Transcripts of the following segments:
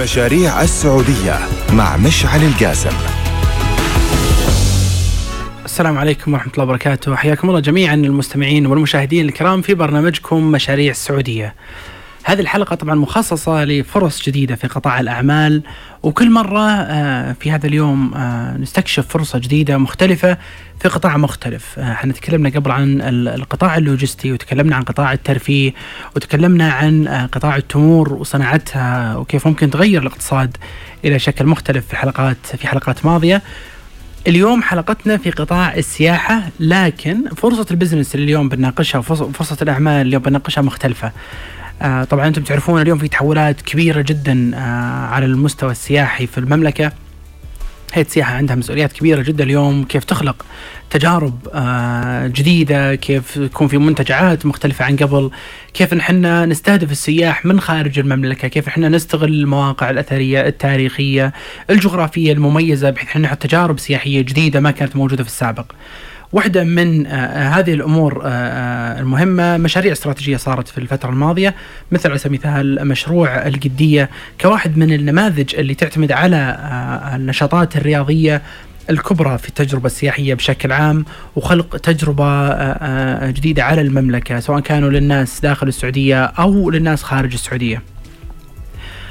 مشاريع السعودية مع مشعل القاسم. السلام عليكم ورحمة الله وبركاته. حياكم الله جميعا المستمعين والمشاهدين الكرام في برنامجكم مشاريع السعودية. هذه الحلقة طبعا مخصصة لفرص جديدة في قطاع الأعمال وكل مرة آه، في هذا اليوم آه، نستكشف فرصة جديدة مختلفة في قطاع مختلف. آه، إحنا تكلمنا قبل عن القطاع اللوجستي وتكلمنا عن قطاع الترفيه وتكلمنا عن قطاع التمور وصناعتها وكيف ممكن تغير الاقتصاد إلى شكل مختلف في حلقات في حلقات ماضية. اليوم حلقتنا في قطاع السياحة لكن فرصة البزنس اللي اليوم بنناقشها وفرصة الأعمال اللي اليوم بنناقشها مختلفة. آه طبعا أنتم تعرفون اليوم في تحولات كبيرة جدا آه على المستوى السياحي في المملكة. هيئة السياحة عندها مسؤوليات كبيرة جدا اليوم كيف تخلق تجارب آه جديدة كيف يكون في منتجعات مختلفة عن قبل كيف نحن نستهدف السياح من خارج المملكة كيف نحن نستغل المواقع الأثرية التاريخية الجغرافية المميزة بحيث نحن نحط تجارب سياحية جديدة ما كانت موجودة في السابق. واحدة من آه، آه، هذه الأمور آه، المهمة. مشاريع استراتيجية صارت في الفترة الماضية مثل على سبيل المثال مشروع القدية كواحد من النماذج اللي تعتمد على النشاطات الرياضية الكبرى في التجربة السياحية بشكل عام وخلق تجربة جديدة على المملكة سواء كانوا للناس داخل السعودية أو للناس خارج السعودية.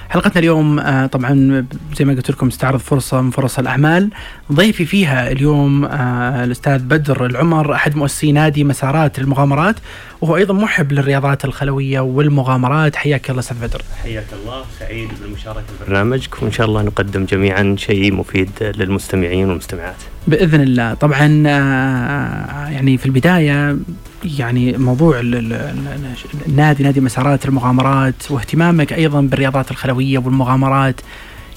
حلقتنا اليوم طبعا زي ما قلت لكم استعرض فرصة من فرص الأعمال. ضيفي فيها اليوم آه، الأستاذ بدر العمر أحد مؤسسي نادي مسارات المغامرات وهو أيضا محب للرياضات الخلوية والمغامرات. حياك الله أستاذ بدر. حياك الله سعيد بالمشاركة في برنامجك وان شاء الله نقدم جميعا شيء مفيد للمستمعين والمستمعات. بإذن الله. طبعا آه، يعني في البداية يعني موضوع النادي نادي مسارات المغامرات واهتمامك أيضا بالرياضات الخلوية والمغامرات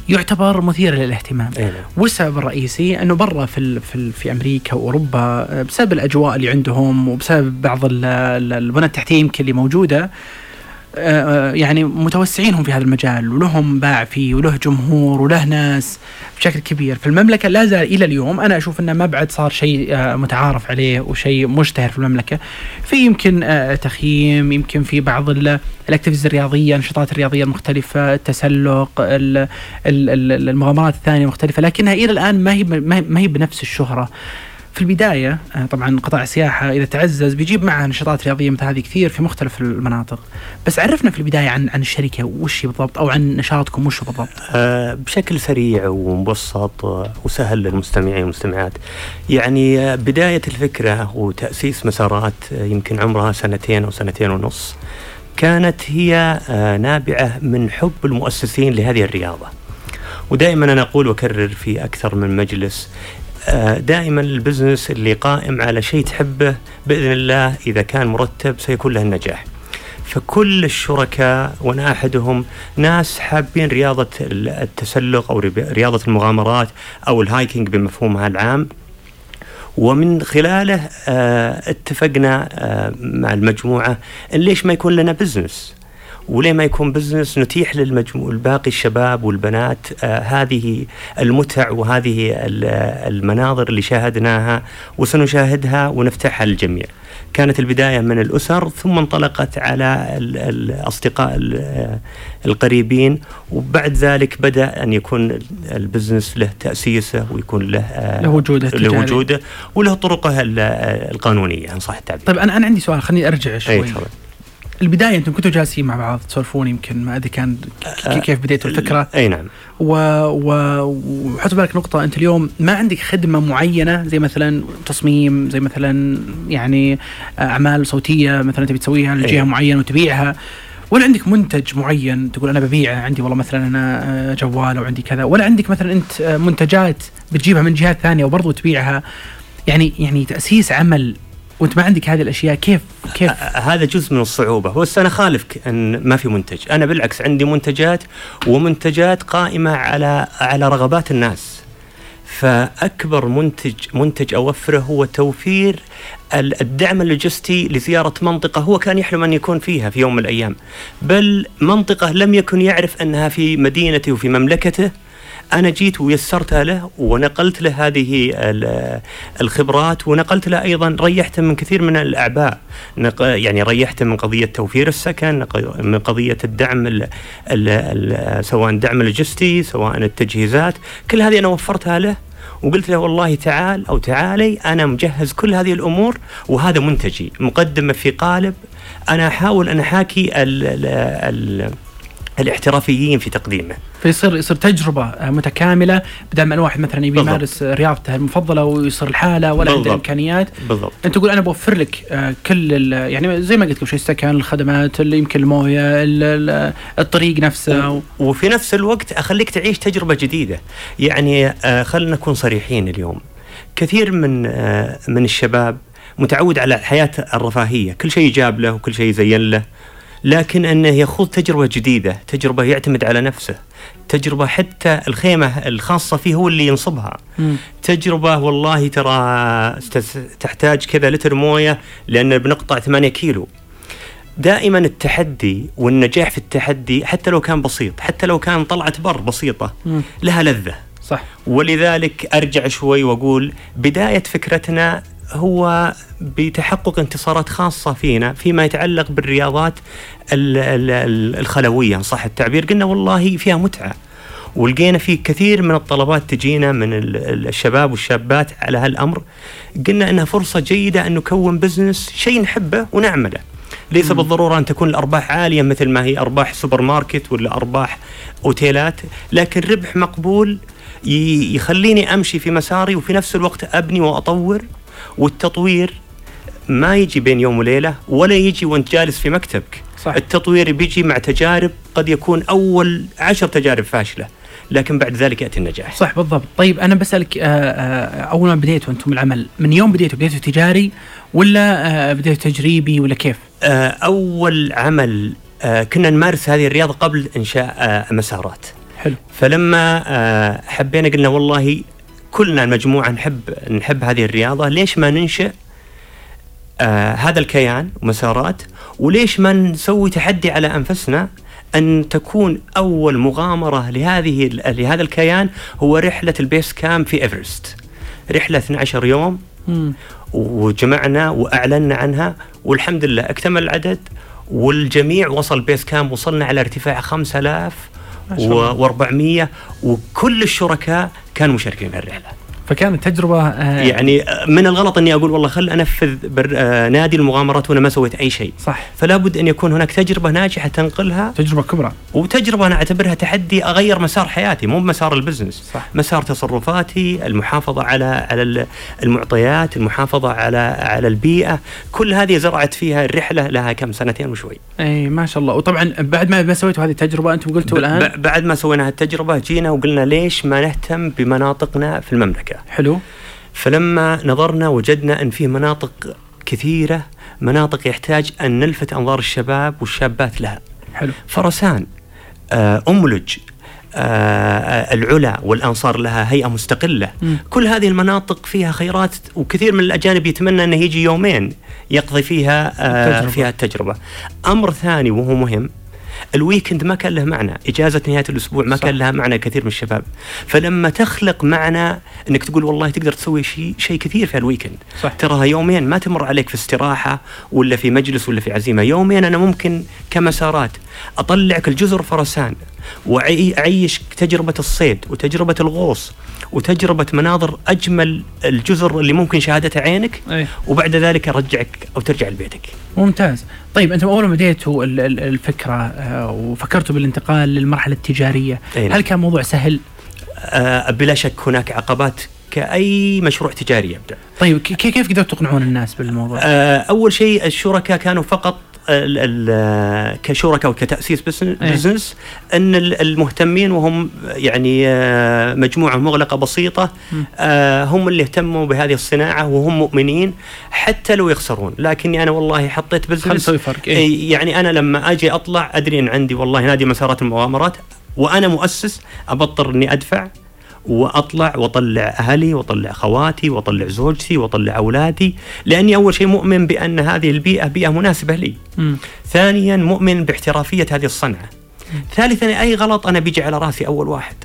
يعتبر مثير للاهتمام أيه. والسبب الرئيسي إنه برا في في, في أمريكا وأوروبا بسبب الأجواء اللي عندهم وبسبب بعض البنى التحتية يمكن اللي موجودة آه، يعني متوسعين هم في هذا المجال ولهم باع فيه وله جمهور وله ناس بشكل كبير. في المملكة لا زال إلى اليوم أنا أشوف أنه ما بعد صار شيء آه، متعارف عليه وشيء مشتهر في المملكة. في يمكن آه، تخييم يمكن في بعض الاكتيفيز الرياضية النشاطات الرياضية المختلفة التسلق المغامرات الثانية مختلفة لكنها إلى الآن ما هي ما هي بنفس الشهرة. في البداية آه، طبعا قطاع السياحة إذا تعزز بيجيب معها نشاطات رياضية مثل هذه كثير في مختلف المناطق. بس عرفنا في البداية عن عن الشركة وش بالضبط أو عن نشاطكم وش بالضبط؟ أه بشكل سريع ومبسط وسهل للمستمعين والمستمعات. يعني آه، بداية الفكرة وتأسيس مسارات آه، يمكن عمرها سنتين أو سنتين ونص كانت هي نابعة من حب المؤسسين لهذه الرياضة. ودائما أنا أقول وأكرر في أكثر من مجلس آه، دائما البزنس اللي قائم على شيء تحبه بإذن الله إذا كان مرتب سيكون له النجاح. فكل الشركاء وأنا أحدهم ناس حابين رياضة التسلق أو رياضة المغامرات أو ال hiking بمفهومها العام. ومن خلاله آه، اتفقنا آه، مع المجموعة إن ليش ما يكون لنا business؟ وليه ما يكون business نتيح للمجموع الباقي الشباب والبنات آه هذه المتع وهذه المناظر اللي شاهدناها وسنشاهدها ونفتحها للجميع. كانت البداية من الأسر ثم انطلقت على الأصدقاء القريبين وبعد ذلك بدأ أن يكون البزنس له تأسيسه ويكون له آه، له وجوده له وجوده وله طرقه القانونية إن صح التعبير. طيب أنا أنا عندي سؤال خليني أرجع شوي. البداية أنتم كنتوا جالسين مع بعض تسولفون يمكن ما أدري كان كيف بديتوا الفكرة؟ أي نعم. و وحط بالك نقطة أنت اليوم ما عندك خدمة معينة زي مثلا تصميم زي مثلا يعني أعمال صوتية مثلا تبي تسويها لجهة معينة وتبيعها. ولا عندك منتج معين تقول أنا ببيعه عندي والله مثلا أنا جوال أو عندي كذا. ولا عندك مثلا أنت منتجات بتجيبها من جهات ثانية وبرضه تبيعها. يعني يعني تأسيس عمل وانت ما عندك هذه الأشياء كيف كيف؟ هذا جزء من الصعوبة. بس أنا خالفك إن ما في منتج. أنا بالعكس عندي منتجات ومنتجات قائمة على على رغبات الناس. فأكبر منتج منتج أوفره هو توفير الدعم اللوجستي لزيارة منطقة هو كان يحلم أن يكون فيها في يوم من الأيام. بل منطقة لم يكن يعرف أنها في مدينته وفي مملكته. أنا جيت ويسرتها له ونقلت له هذه ال- الخبرات ونقلت له أيضا ريحته من كثير من الأعباء. يعني ريحته من قضية توفير السكن من قضية الدعم ال ال ال سواء الدعم اللوجستي سواء التجهيزات. كل هذه أنا وفرتها له وقلت له والله تعال أو تعالي أنا مجهز كل هذه الأمور وهذا منتجي مقدمة في قالب. أنا أحاول أن أحاكي ال الاحترافيين في تقديمه. فيصير يصير تجربة متكاملة بدل ما الواحد مثلا يبي. يمارس رياضته المفضلة ويصير الحاله ولا عنده بالضبط. الامكانيات بالضبط. أنت تقول أنا بوفر لك آه، كل يعني زي ما قلت قبل شوي السكن الخدمات اللي يمكن الموية ال- ال- الطريق نفسه. و... وفي نفس الوقت أخليك تعيش تجربة جديدة. يعني آه، خلينا نكون صريحين اليوم. كثير من آه، من الشباب متعود على الحياة الرفاهية. كل شيء جاب له وكل شيء زين له. لكن أنه يخوض تجربة جديدة تجربة يعتمد على نفسه تجربة حتى الخيمة الخاصة فيه هو اللي ينصبها مم. تجربة والله ترى تحتاج كذا لتر موية لأن بنقطع 8 كيلو دائما التحدي والنجاح في التحدي حتى لو كان بسيط حتى لو كان طلعة بر بسيطة مم. لها لذة صح ولذلك أرجع شوي وأقول بداية فكرتنا هو بتحقق انتصارات خاصة فينا فيما يتعلق بالرياضات ال- ال- ال- الخلوية صح التعبير؟ قلنا والله فيها متعة ولقينا في كثير من الطلبات تجينا من ال- ال- الشباب والشابات على هالأمر. قلنا أنها فرصة جيدة أن نكون business شيء نحبه ونعمله. ليس بالضرورة أن تكون الأرباح عالية مثل ما هي أرباح سوبر ماركت ولا أرباح أوتيلات لكن ربح مقبول يخليني أمشي في مساري وفي نفس الوقت أبني وأطور. والتطوير ما يجي بين يوم وليلة ولا يجي وانت جالس في مكتبك. صح. التطوير بيجي مع تجارب قد يكون أول عشر تجارب فاشلة لكن بعد ذلك يأتي النجاح. صح بالضبط. طيب أنا بسألك آه، آه، أول ما بديتوا أنتم العمل من يوم بديتوا؟ بديتوا تجاري ولا آه، بديتوا تجريبي ولا كيف؟ أول عمل كنا نمارس هذه الرياضة قبل إنشاء آه، مسارات. حلو. فلما حبينا قلنا والله كلنا المجموعة نحب نحب هذه الرياضة. ليش ما ننشئ آه هذا الكيان ومسارات؟ وليش ما نسوي تحدي على أنفسنا أن تكون أول مغامرة لهذه لهذا الكيان هو رحلة ال base camp في إيفرست. رحلة 12 يوم. وجمعنا وأعلنا عنها والحمد لله اكتمل العدد والجميع وصل base camp؟ وصلنا على ارتفاع 5000 ما شاء الله. و400 وكل الشركاء كانوا مشاركين الرحلة. فكانت تجربة آه، يعني من الغلط أني أقول والله خل أنفذ بر آه نادي المغامرات وأنا ما سويت أي شيء. صح. فلا بد أن يكون هناك تجربة ناجحة تنقلها. تجربة كبرى. وتجربة أنا أعتبرها تحدي أغير مسار حياتي مو مسار ال business. صح. مسار تصرفاتي المحافظة على على ال- المعطيات المحافظة على على البيئة. كل هذه زرعت فيها الرحلة لها كم سنتين وشوي. إي ما شاء الله. وطبعا بعد ما سويتوا هذه التجربة أنتم قلتوا الآن؟ بعد ما سوينا هالتجربة جينا وقلنا ليش ما نهتم بمناطقنا في المملكة؟ حلو. فلما نظرنا وجدنا أن في مناطق كثيرة مناطق يحتاج أن نلفت أنظار الشباب والشابات لها. حلو. فرسان آه، أملج آه، العلا والأنصار لها هيئة مستقلة. مم. كل هذه المناطق فيها خيرات وكثير من الأجانب يتمنى أنه يجي يومين يقضي فيها آه، التجربة. فيها التجربة. أمر ثاني وهو مهم ال weekend ما كان له معنى. إجازة نهاية الأسبوع ما صح. كان لها معنى كثير من الشباب. فلما تخلق معنى أنك تقول والله تقدر تسوي شيء شيء كثير في ال weekend صح. تراها يومين ما تمر عليك في استراحة ولا في مجلس ولا في عزيمة. يومين أنا ممكن كمسارات أطلعك الجزر فرسان وأعيش تجربة الصيد وتجربة الغوص وتجربة مناظر أجمل الجزر اللي ممكن شاهدتها عينك أي. وبعد ذلك أرجعك أو ترجع لبيتك. ممتاز. طيب أنتم أول ما بديتوا ال- ال- الفكرة آه، وفكرتوا بالانتقال للمرحلة التجارية أي نعم. هل كان موضوع سهل؟ آه بلا شك هناك عقبات كأي مشروع تجاري يبدأ. طيب كيف قدرتوا تقنعون الناس بالموضوع؟ آه، أول شيء الشركاء كانوا فقط كشركاء وكتأسيس بزن- إيه. بزنس إن ال- المهتمين وهم يعني آه، مجموعة مغلقة بسيطة. آه، هم اللي اهتموا بهذه الصناعة وهم مؤمنين حتى لو يخسرون لكني أنا والله حطيت business فرق؟ إيه، يعني أنا لما أجي أطلع أدري إن عندي والله نادي مسارات المغامرات وأنا مؤسس أضطر إني أدفع وأطلع وأطلع أهلي وأطلع خواتي وأطلع زوجتي وأطلع أولادي لأني أول شيء مؤمن بأن هذه البيئة بيئة مناسبة لي. مم. ثانيا مؤمن باحترافية هذه الصنعة. ثالثا أي غلط أنا بيجي على رأسي أول واحد.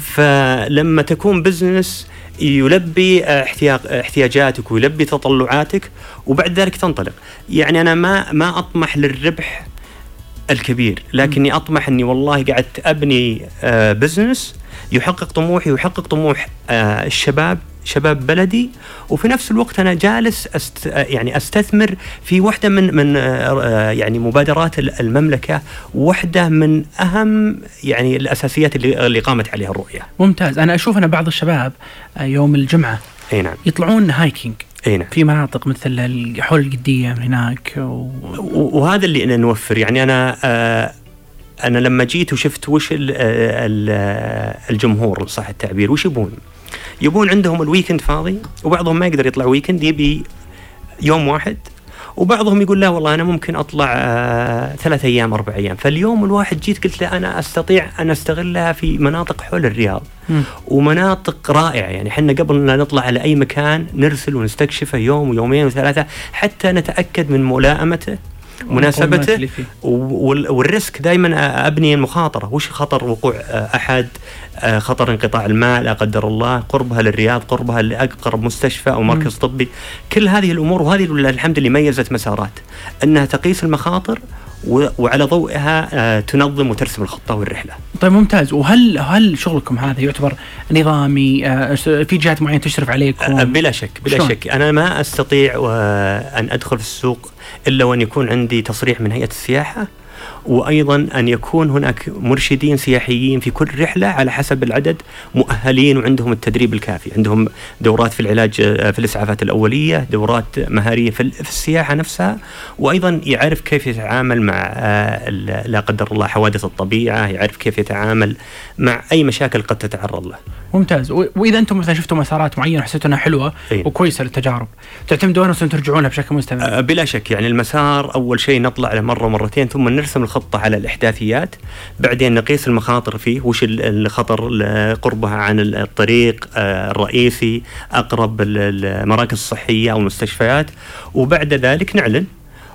فلما تكون business يلبي احتياج احتياجاتك ويلبي تطلعاتك وبعد ذلك تنطلق يعني أنا ما ما أطمح للربح الكبير. لكني أطمح أني والله قعدت أبني آه بزنس يحقق طموحي ويحقق طموح آه الشباب شباب بلدي. وفي نفس الوقت أنا جالس أست يعني أستثمر في واحدة من من آه، يعني مبادرات المملكة واحدة من أهم يعني الأساسيات اللي اللي قامت عليها الرؤية. ممتاز. أنا أشوف أن بعض الشباب آه، يوم الجمعة أي نعم. يطلعون hiking إي نعم. في مناطق مثل حول القدية هناك و... وهذا اللي أنا نوفر يعني أنا آه أنا لما جيت وشفت وش ال ال الجمهور صح التعبير وش يبون؟ يبون عندهم ال weekend فاضي وبعضهم ما يقدر يطلع weekend يبي يوم واحد وبعضهم يقول لا والله أنا ممكن أطلع آه ثلاث أيام أربع أيام. فاليوم الواحد جيت قلت له أنا أستطيع أن أستغلها في مناطق حول الرياض. ومناطق رائعة. يعني إحنا قبل لا نطلع على أي مكان نرسل ونستكشفه يوم ويومين وثلاثة حتى نتأكد من ملائمته مناسبته اللي والريسك دائما ابني المخاطرة. وش خطر وقوع آه، أحد؟ آه، خطر انقطاع الماء لا قدر الله قربها للرياض قربها لأقرب مستشفى أو مركز طبي. كل هذه الأمور وهذه اللي الحمد لله ميزت مسارات. أنها تقيس المخاطر وعلى ضوئها آه، تنظم وترسم الخطة والرحلة. طيب ممتاز. وهل هل شغلكم هذا يعتبر نظامي؟ آه، في جهات معينة تشرف عليكم؟ آه، بلا شك بلا شلون؟ شك. أنا ما أستطيع أن أدخل في السوق إلا وأن يكون عندي تصريح من هيئة السياحة. وأيضا أن يكون هناك مرشدين سياحيين في كل رحلة على حسب العدد مؤهلين وعندهم التدريب الكافي، عندهم دورات في العلاج آه، في الإسعافات الأولية، دورات مهارية في ال- في السياحة نفسها، وأيضا يعرف كيف يتعامل مع آه، لا قدر الله حوادث الطبيعة، يعرف كيف يتعامل مع أي مشاكل قد تتعرض له. ممتاز وإذا أنتم مثلا شفتوا مسارات معينة وحسيتوا انها حلوة أي. وكويسة للتجارب تعتمدون أصلا ترجعونها بشكل مستمر آه، بلا شك يعني المسار أول شيء نطلع له مرة مرتين ثم نرسم الخطة على الإحداثيات بعدين نقيس المخاطر فيه وش ال- الخطر ال- قربها عن ال- الطريق آه، الرئيسي أقرب ال- المراكز الصحية أو المستشفيات. وبعد ذلك نعلن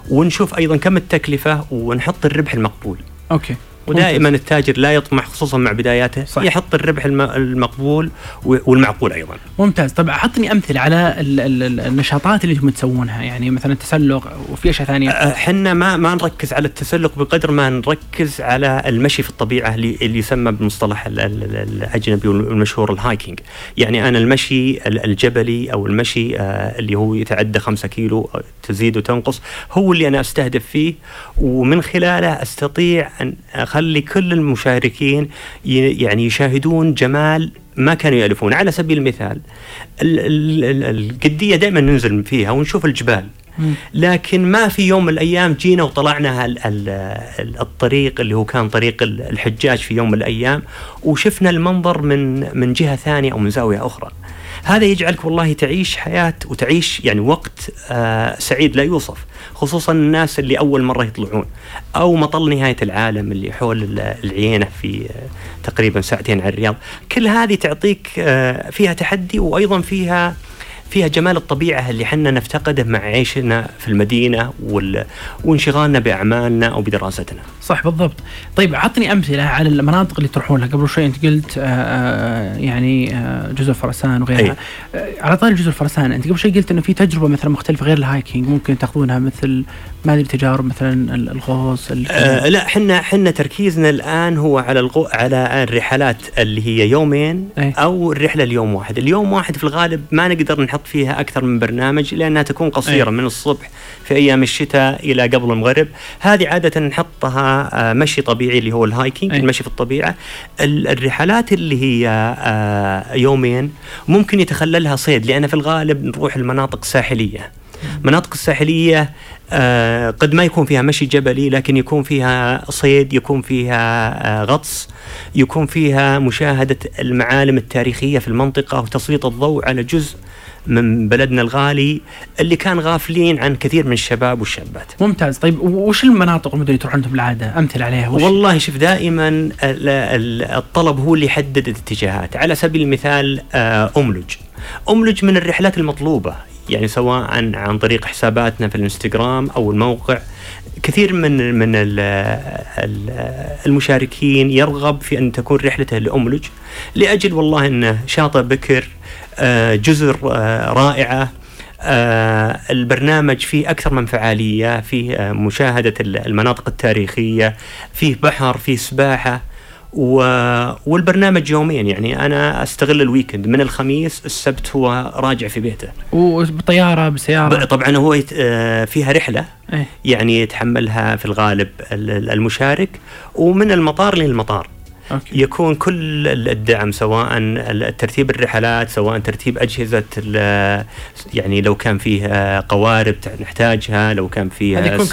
ونشوف أيضا كم التكلفة ونحط الربح المقبول. okay. ودائما التاجر لا يطمح خصوصا مع بداياته صح. يحط الربح الم- المقبول والمعقول أيضا. ممتاز. طب أعطني أمثلة على ال- ال- ال- النشاطات اللي أنتم تسوونها يعني مثلا تسلق وفي أشياء ثانية. إحنا ما ما نركز على التسلق بقدر ما نركز على المشي في الطبيعة اللي, اللي يسمى بالمصطلح ال- ال- الأجنبي والمشهور ال hiking. يعني أنا المشي ال- الجبلي أو المشي آه، اللي هو يتعدى 5 كيلو آه، تزيد وتنقص هو اللي أنا أستهدف فيه ومن خلاله أستطيع أن اخلي كل المشاركين يعني يشاهدون جمال ما كانوا يألفون على سبيل المثال ال- ال- ال- القدية دائما ننزل فيها ونشوف الجبال. لكن ما في يوم من الأيام جينا وطلعنا ال- ال- ال- الطريق اللي هو كان طريق ال- الحجاج في يوم من الأيام وشفنا المنظر من من جهة ثانية أو من زاوية أخرى. هذا يجعلك والله تعيش حياة وتعيش يعني وقت آه سعيد لا يوصف خصوصا الناس اللي أول مرة يطلعون أو مطل نهاية العالم اللي حول ال- العيينه في تقريبا ساعتين على الرياض. كل هذه تعطيك آه فيها تحدي وأيضا فيها فيها جمال الطبيعة اللي حنا نفتقده مع عيشنا في المدينة وال... وانشغالنا بأعمالنا أو بدراستنا صح بالضبط. طيب عطني أمثلة على المناطق اللي تروحون لها. قبل شوي أنت قلت آه، آه، يعني آه، جزر فرسان وغيرها. على طاري جزر فرسان أنت قبل شوي قلت إنه في تجربة مثلا مختلفة غير الهايكينج ممكن تاخذونها مثل ما أدري تجارب مثلا ال- الغوص ال- آه لا حنا حنا تركيزنا الآن هو على الغو... على الرحلات اللي هي يومين أي. أو الرحلة اليوم واحد. اليوم واحد في الغالب ما نقدر نحط فيها أكثر من برنامج لأنها تكون قصيرة أي. من الصبح في أيام الشتاء إلى قبل المغرب هذه عادة نحطها آه مشي طبيعي اللي هو الهايكينج أي. المشي في الطبيعة ال- الرحلات اللي هي آه يومين ممكن يتخللها صيد لأن في الغالب نروح المناطق الساحلية مناطق الساحلية آه قد ما يكون فيها مشي جبلي لكن يكون فيها صيد يكون فيها آه غطس يكون فيها مشاهدة المعالم التاريخية في المنطقة وتسليط الضوء على جزء من بلدنا الغالي اللي كان غافلين عن كثير من الشباب والشابات. ممتاز. طيب وش المناطق والمدن اللي تروحون أنتم بالعاده أمثلة عليها وش؟ والله شوف دائما ال- ال- الطلب هو اللي يحدد الاتجاهات. على سبيل المثال آه، أملج. أملج من الرحلات المطلوبة. يعني سواء عن طريق حساباتنا في الانستغرام أو الموقع كثير من من المشاركين يرغب في أن تكون رحلته لأملج لأجل والله إنه شاطئ بكر آه، جزر آه، رائعة آه البرنامج فيه أكثر من فعالية فيه مشاهدة المناطق التاريخية فيه بحر فيه سباحة و... والبرنامج يومين يعني أنا أستغل الويكند. من الخميس السبت هو راجع في بيته. وبطيارة بسيارة؟ طبعا هو يت... آه، فيها رحلة. أيه؟ يعني يتحملها في الغالب المشارك. ومن المطار للمطار. أوكي. يكون كل الدعم سواء ترتيب الرحلات سواء ترتيب أجهزة يعني لو كان فيه قوارب نحتاجها لو كان فيه يكون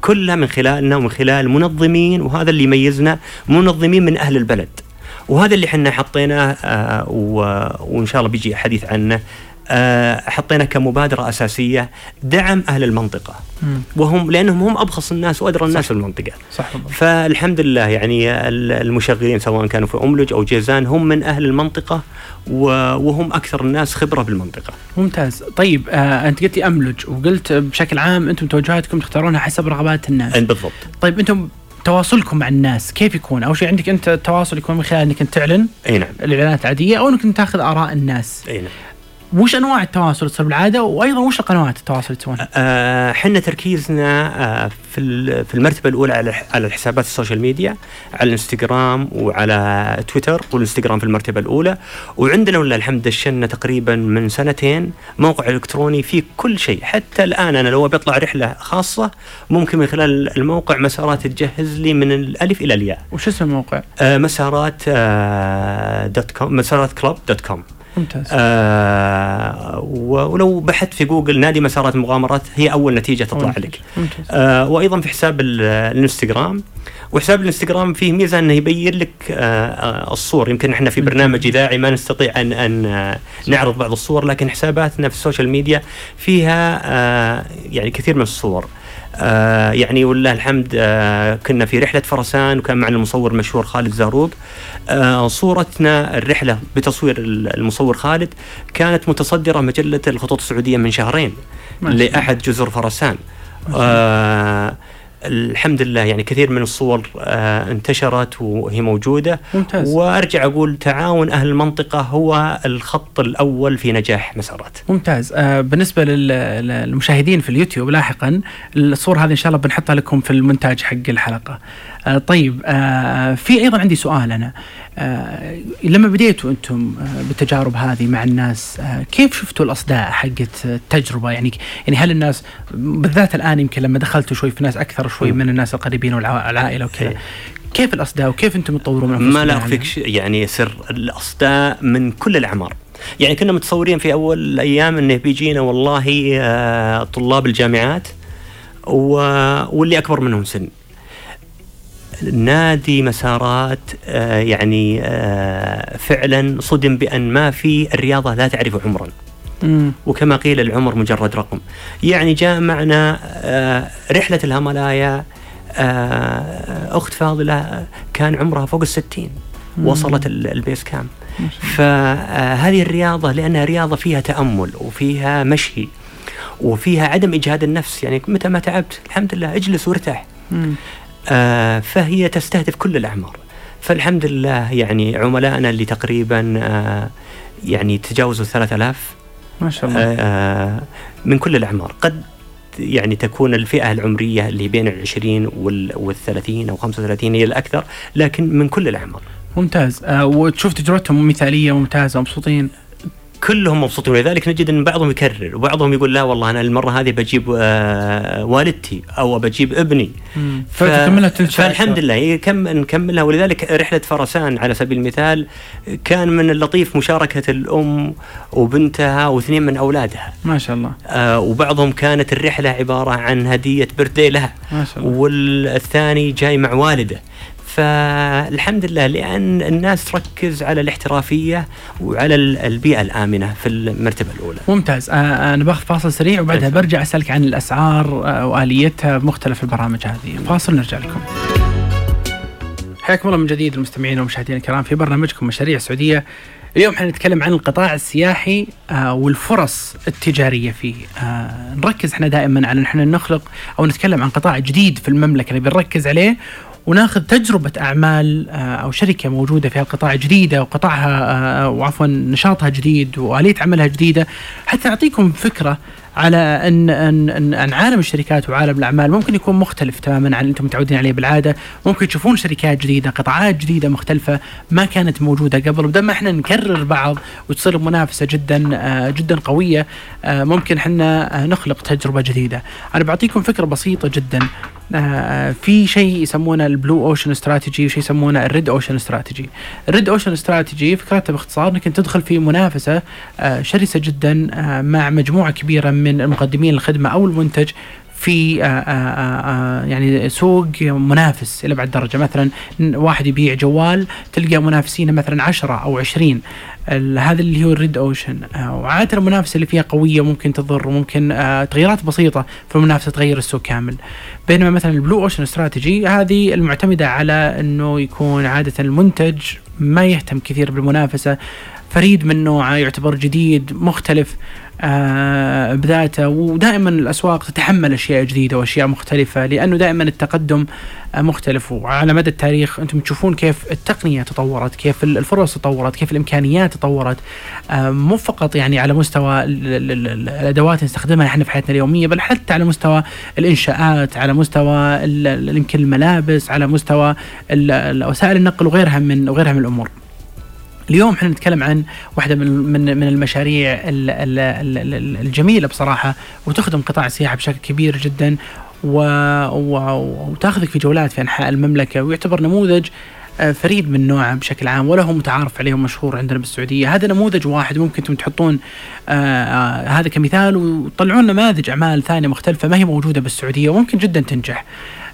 كلها من خلالنا ومن خلال منظمين وهذا اللي يميزنا منظمين من أهل البلد. وهذا اللي إحنا حطيناه آه، وإن شاء الله بيجي حديث عنه. حطينا كمبادرة أساسية دعم أهل المنطقة. وهم لأنهم هم أبخص الناس وأدرى الناس في المنطقة صح فالحمد لله يعني المشغلين سواء كانوا في أملج أو جيزان هم من أهل المنطقة وهم أكثر الناس خبرة بالمنطقة. ممتاز، طيب آه أنت قلتي أملج وقلت بشكل عام أنتم توجهاتكم تختارونها حسب رغبات الناس. بالضبط. طيب أنتم تواصلكم مع الناس كيف يكون؟ أول شيء عندك أنت التواصل يكون من خلال أنك انت تعلن إي نعم الإعلانات العادية أو أنك تاخذ آراء الناس. إي نعم. وش أنواع التواصل تصير بالعادة وأيضا وش قنوات التواصل تسوونها؟ إحنا آه تركيزنا آه في في المرتبة الأولى على على الحسابات ال social media على الإنستغرام وعلى تويتر والإنستغرام في المرتبة الأولى وعندنا ولله الحمد دشنا تقريبا من سنتين موقع إلكتروني فيه كل شيء حتى الآن أنا لو بطلع رحلة خاصة ممكن من خلال الموقع مسارات تجهز لي من الألف إلى الياء. وش اسم الموقع؟ آه مسارات آه dot com مسارات club dot com. ممتاز. آه ولو بحثت في جوجل نادي مسارات المغامرات هي أول نتيجة تطلع ممتاز. لك. ممتاز. آه وأيضا في حساب الإنستغرام. وحساب الإنستغرام فيه ميزة إنه يبين لك آه, آه، الصور. يمكن إحنا في برنامج إذاعي ما نستطيع ان أن آه، نعرض بعض الصور لكن حساباتنا في ال social media فيها آه يعني كثير من الصور. آه يعني ولله الحمد آه كنا في رحلة فرسان وكان معنا المصور المشهور خالد زاروق آه صورتنا الرحلة بتصوير المصور خالد كانت متصدرة مجلة الخطوط السعودية من شهرين لأحد جزر فرسان. آه الحمد لله يعني كثير من الصور آه انتشرت وهي موجودة. ممتاز. وأرجع أقول تعاون أهل المنطقة هو الخط الأول في نجاح مسارات. ممتاز. آه بالنسبة للمشاهدين في اليوتيوب لاحقا الصور هذه إن شاء الله بنحطها لكم في المونتاج حق الحلقة. آه طيب آه في أيضا عندي سؤال أنا. آه لما بديتوا أنتم آه بالتجارب هذه مع الناس آه كيف شفتوا الأصداء حقت التجربة؟ يعني يعني هل الناس بالذات الآن يمكن لما دخلتوا شوي في ناس أكثر شوي من الناس القريبين والعائلة وكذا إيه. كيف الأصداء وكيف أنتم تطورون من ما لا أخفيك يعني؟ سر الأصداء من كل الأعمار. يعني كنا متصورين في أول الأيام إنه بيجينا والله آه، طلاب الجامعات واللي أكبر منهم سن. نادي مسارات آه، يعني آه، فعلا صدم بأن ما في الرياضة لا تعرف عمرا. وكما قيل العمر مجرد رقم. يعني جاء معنا آه، رحلة الهملايا أخت فاضلة كان عمرها فوق الستين وصلت البيس كام. فهذه الرياضة لأنها رياضة فيها تأمل وفيها مشي وفيها عدم إجهاد النفس. يعني متى ما تعبت الحمد لله اجلس وارتاح. فهي تستهدف كل الأعمار. فالحمد لله يعني عملائنا اللي تقريبا آه يعني تجاوزوا 3000 ما شاء الله. آه من كل الأعمار. قد يعني تكون الفئة العمرية اللي بين العشرين والثلاثين أو خمسة وثلاثين هي الأكثر لكن من كل الأعمار. ممتاز. آه وتشوف تجربتهم مثالية وممتازة ومبسوطين كلهم مبسوطين. ولذلك نجد إن بعضهم يكرر وبعضهم يقول لا والله أنا المرة هذه بجيب آه والدتي أو بجيب ابني. ف... فالحمد لله كم نكملها. ولذلك رحلة فرسان على سبيل المثال كان من اللطيف مشاركة الأم وبنتها واثنين من أولادها. ما شاء الله. آه وبعضهم كانت الرحلة عبارة عن هدية بردي لها ما شاء الله. والثاني جاي مع والده. فالحمد لله لأن الناس تركز على الاحترافية وعلى البيئة الآمنة في المرتبة الأولى. ممتاز آه، أنا باخذ فاصل سريع وبعدها برجع أسألك عن الأسعار آه، وآليتها بمختلف البرامج هذه، فاصل نرجع لكم. حياكم الله من جديد المستمعين والمشاهدين الكرام في برنامجكم مشاريع سعودية. اليوم حنتكلم عن القطاع السياحي آه، والفرص التجارية فيه. آه، نركز إحنا دائما على إن إحنا نخلق أو نتكلم عن قطاع جديد في المملكة اللي بنركز عليه وناخذ تجربة أعمال آه، أو شركة موجودة في القطاع جديدة وقطاعها وعفوا نشاطها جديد وآلية عملها جديدة حتى أعطيكم فكرة على أن أن أن, أن عالم الشركات وعالم الأعمال ممكن يكون مختلف تماما عن اللي أنتم متعودين عليه بالعادة، ممكن تشوفون شركات جديدة، قطاعات جديدة مختلفة ما كانت موجودة قبل، بدل ما إحنا نكرر بعض وتصير المنافسة جدا آه، جدا قوية آه، ممكن إحنا نخلق تجربة جديدة. أنا بعطيكم فكرة بسيطة جدا آه، في شيء يسمونه ال blue ocean strategy وشيء يسمونه ال red ocean strategy. ال red ocean strategy فكرتها باختصار إنك تدخل في منافسة شرسة جدا مع مجموعة كبيرة من المقدمين الخدمة أو المنتج في آه، آه، آه، يعني سوق منافس إلى أبعد درجة. مثلا واحد يبيع جوال تلقى منافسين مثلا 10 أو 20 هذا اللي هو ال red ocean. وعادة المنافسة اللي فيها قوية ممكن تضر وممكن تغييرات بسيطة في المنافسة تغير السوق كامل. بينما مثلا ال blue ocean strategy هذه المعتمدة على إنه يكون عادة المنتج ما يهتم كثير بالمنافسة. فريد من نوعه يعتبر جديد مختلف. بذاته. ودائما الأسواق تتحمل أشياء جديدة وأشياء مختلفة لأنه دائما التقدم آه مختلف. وعلى مدى التاريخ أنتم تشوفون كيف التقنية تطورت، كيف الفرص تطورت، كيف الإمكانيات تطورت. آه مو فقط يعني على مستوى الأدوات نستخدمها إحنا في حياتنا اليومية بل حتى على مستوى الإنشاءات، على مستوى يمكن الملابس، على مستوى وسائل النقل وغيرها من وغيرها من الأمور. اليوم إحنا نتكلم عن واحدة من من من المشاريع الجميلة بصراحة وتخدم قطاع السياحة بشكل كبير جدا وتأخذك في جولات في أنحاء المملكة ويعتبر نموذج آه، فريد من نوعه بشكل عام ولا هو متعارف عليه ومشهور عندنا بالسعودية، هذا نموذج واحد ممكن أنتم تحطون آه آه هذا كمثال وتطلعون نماذج أعمال ثانية مختلفة ما هي موجودة بالسعودية وممكن جدا تنجح.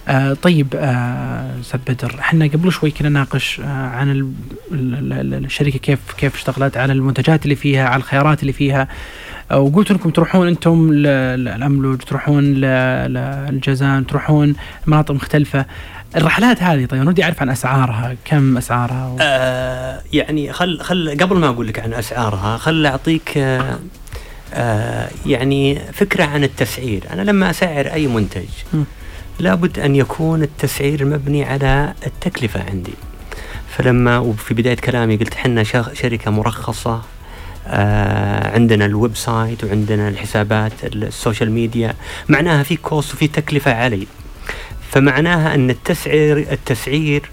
آه طيب آه، أستاذ آه بدر إحنا قبل شوي كنا نناقش آه عن الشركة كيف كيف اشتغلت على المنتجات اللي فيها على الخيارات اللي فيها. آه وقلت انكم تروحون أنتم للاملوج تروحون للجازان تروحون مناطق مختلفة. الرحلات هذه طيب ودي أعرف عن أسعارها كم أسعارها؟ و... آه يعني خل خل قبل ما أقول لك عن أسعارها خل أعطيك آه آه يعني فكرة عن التسعير. أنا لما أسعر أي منتج م. لابد أن يكون التسعير مبني على التكلفة عندي. فلما وفي بداية كلامي قلت حنا شركة مرخصة آه عندنا ال website وعندنا الحسابات ال social media. معناها في cost وفي تكلفة علي فمعناها أن التسعير التسعير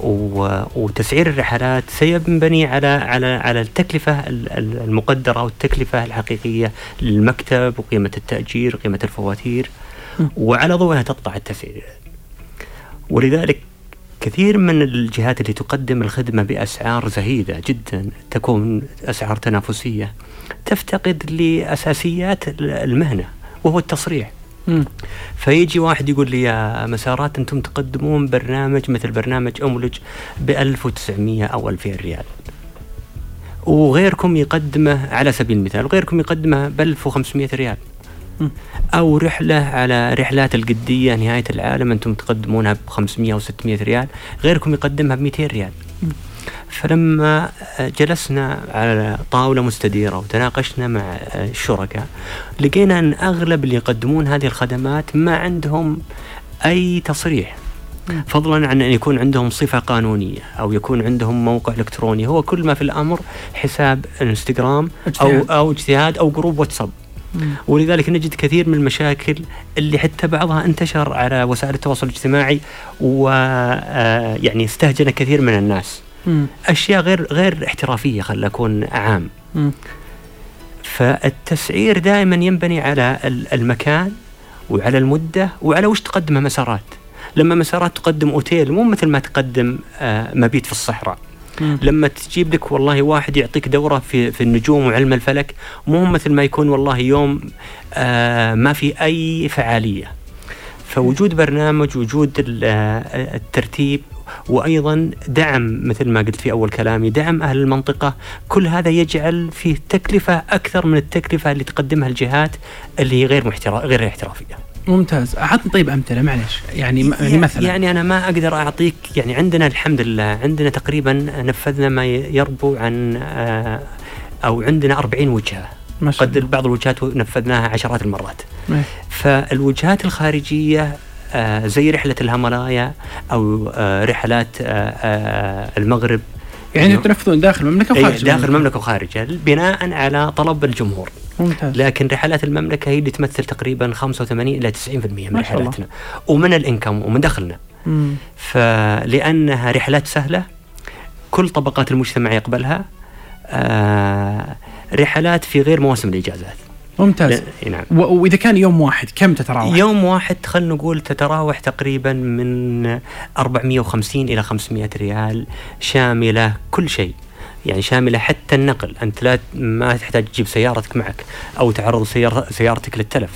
وتسعير الرحلات سينبني على على على التكلفة المقدرة والتكلفة الحقيقية للمكتب وقيمة التأجير وقيمة الفواتير. وعلى ضوءها تطلع التسعير ولذلك كثير من الجهات اللي تقدم الخدمة بأسعار زهيدة جدا تكون أسعار تنافسية تفتقد لأساسيات المهنة وهو التصريح. فيجي واحد يقول لي يا مسارات أنتم تقدمون برنامج مثل برنامج املج ب 1900 أو 2000 ريال. وغيركم يقدمه على سبيل المثال غيركم يقدمه ب 1500 ريال. أو رحلة على رحلات القدية نهاية العالم أنتم تقدمونها ب 500 أو 600 ريال غيركم يقدمها ب 200 ريال فلما جلسنا على طاولة مستديرة وتناقشنا مع الشركاء لقينا أن أغلب اللي يقدمون هذه الخدمات ما عندهم أي تصريح. فضلا عن أن يكون عندهم صفة قانونية أو يكون عندهم موقع إلكتروني. هو كل ما في الأمر حساب إنستغرام أو أو اجتهاد أو جروب واتساب. ولذلك نجد كثير من المشاكل اللي حتى بعضها انتشر على وسائل التواصل الاجتماعي ويعني آه، استهجن كثير من الناس. أشياء غير غير احترافية خل اكون عام. فالتسعير دائما ينبني على المكان وعلى المدة وعلى وش تقدمه مسارات. لما مسارات تقدم أوتيل مو مثل ما تقدم آه، مبيت في الصحراء. لما تجيب لك والله واحد يعطيك دورة في في النجوم وعلم الفلك مو مثل ما يكون والله يوم آه ما في أي فعالية فوجود برنامج وجود آه، الترتيب وأيضا دعم مثل ما قلت في أول كلامي دعم أهل المنطقة كل هذا يجعل فيه تكلفة أكثر من التكلفة اللي تقدمها الجهات اللي هي غير غير احترافية. ممتاز. أعطني طيب أمثلة معلش يعني م- يعني مثلا. يعني أنا ما أقدر أعطيك يعني عندنا الحمد لله عندنا تقريبا نفذنا ما يربو عن آه، أو عندنا 40 وجهة. ما شاء قد بعض الوجهات نفذناها عشرات المرات. إيه. فالوجهات الخارجية آه، زي رحلة الهيمالايا أو آه، رحلات المغرب. يعني تنفذون داخل المملكة أي وخارج داخل المملكة وخارجها بناء على طلب الجمهور. ممتاز. لكن رحلات المملكة هي اللي تمثل تقريبا 85 إلى 90% من. رحلاتنا ومن الإنكم ومن دخلنا. مم. فلأنها رحلات سهلة كل طبقات المجتمع يقبلها آه رحلات في غير مواسم الإجازات. ممتاز. ل- نعم. وإذا كان يوم واحد كم تتراوح؟ يوم واحد خلينا نقول تتراوح تقريبا من 450 إلى 500 ريال شاملة كل شيء. يعني شاملة حتى النقل. أنت لا ما تحتاج تجيب سيارتك معك أو تعرض سيار سيارتك للتلف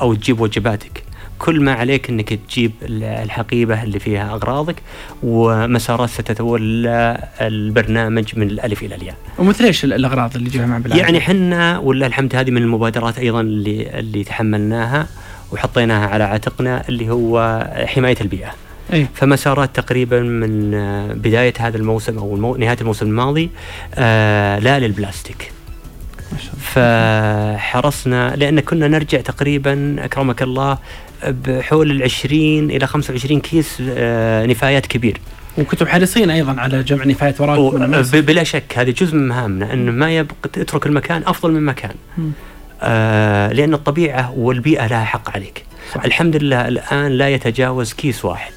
أو تجيب وجباتك. كل ما عليك إنك تجيب ال- الحقيبة اللي فيها أغراضك ومسارات ستتولى البرنامج من الألف إلى الياء. ومثل إيش ال- الأغراض اللي يجيبها مع؟ يعني حنا ولله الحمد هذه من المبادرات أيضا اللي اللي تحملناها وحطيناها على عاتقنا اللي هو حماية البيئة. اي فمسارات تقريبا من آه، بداية هذا الموسم أو المو... نهاية الموسم الماضي آه لا للبلاستيك. فحرصنا لأن كنا نرجع تقريبا أكرمك الله بحول ال 20 إلى 25 كيس آه نفايات كبير. وكنتم حريصين أيضا على جمع نفايات و- وراء من الناس ب- بلا شك هذه جزء من مهامنا ان ما يبقى تترك المكان أفضل من مكان. آه لأن الطبيعة والبيئة لها حق عليك. صح. الحمد لله الآن لا يتجاوز كيس واحد.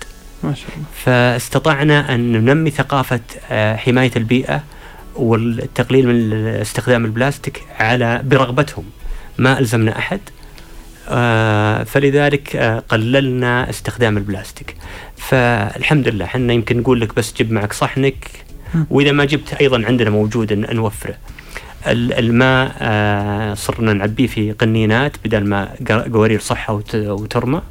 ما شاء الله. فاستطعنا أن ننمي ثقافة آه حماية البيئة والتقليل من استخدام البلاستيك على برغبتهم. ما ألزمنا أحد آه فلذلك آه قللنا استخدام البلاستيك. فالحمد لله إحنا يمكن نقول لك بس جيب معك صحنك. مم. وإذا ما جبت أيضا عندنا موجود نوفره. ال- الماء صرنا نعبيه في قنينات بدل ما قوارير صحة وت- وترمى.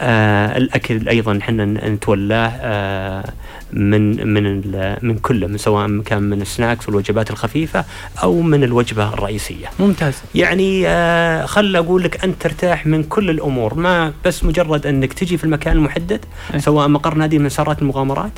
آه الأكل أيضا إحنا نتولاه آه من من من كله من سواء كان من السناكس والوجبات الخفيفة أو من الوجبة الرئيسية. ممتاز يعني آه خل أقول لك أنت ترتاح من كل الأمور ما بس مجرد أنك تجي في المكان المحدد أي. سواء مقر نادي من مسارات المغامرات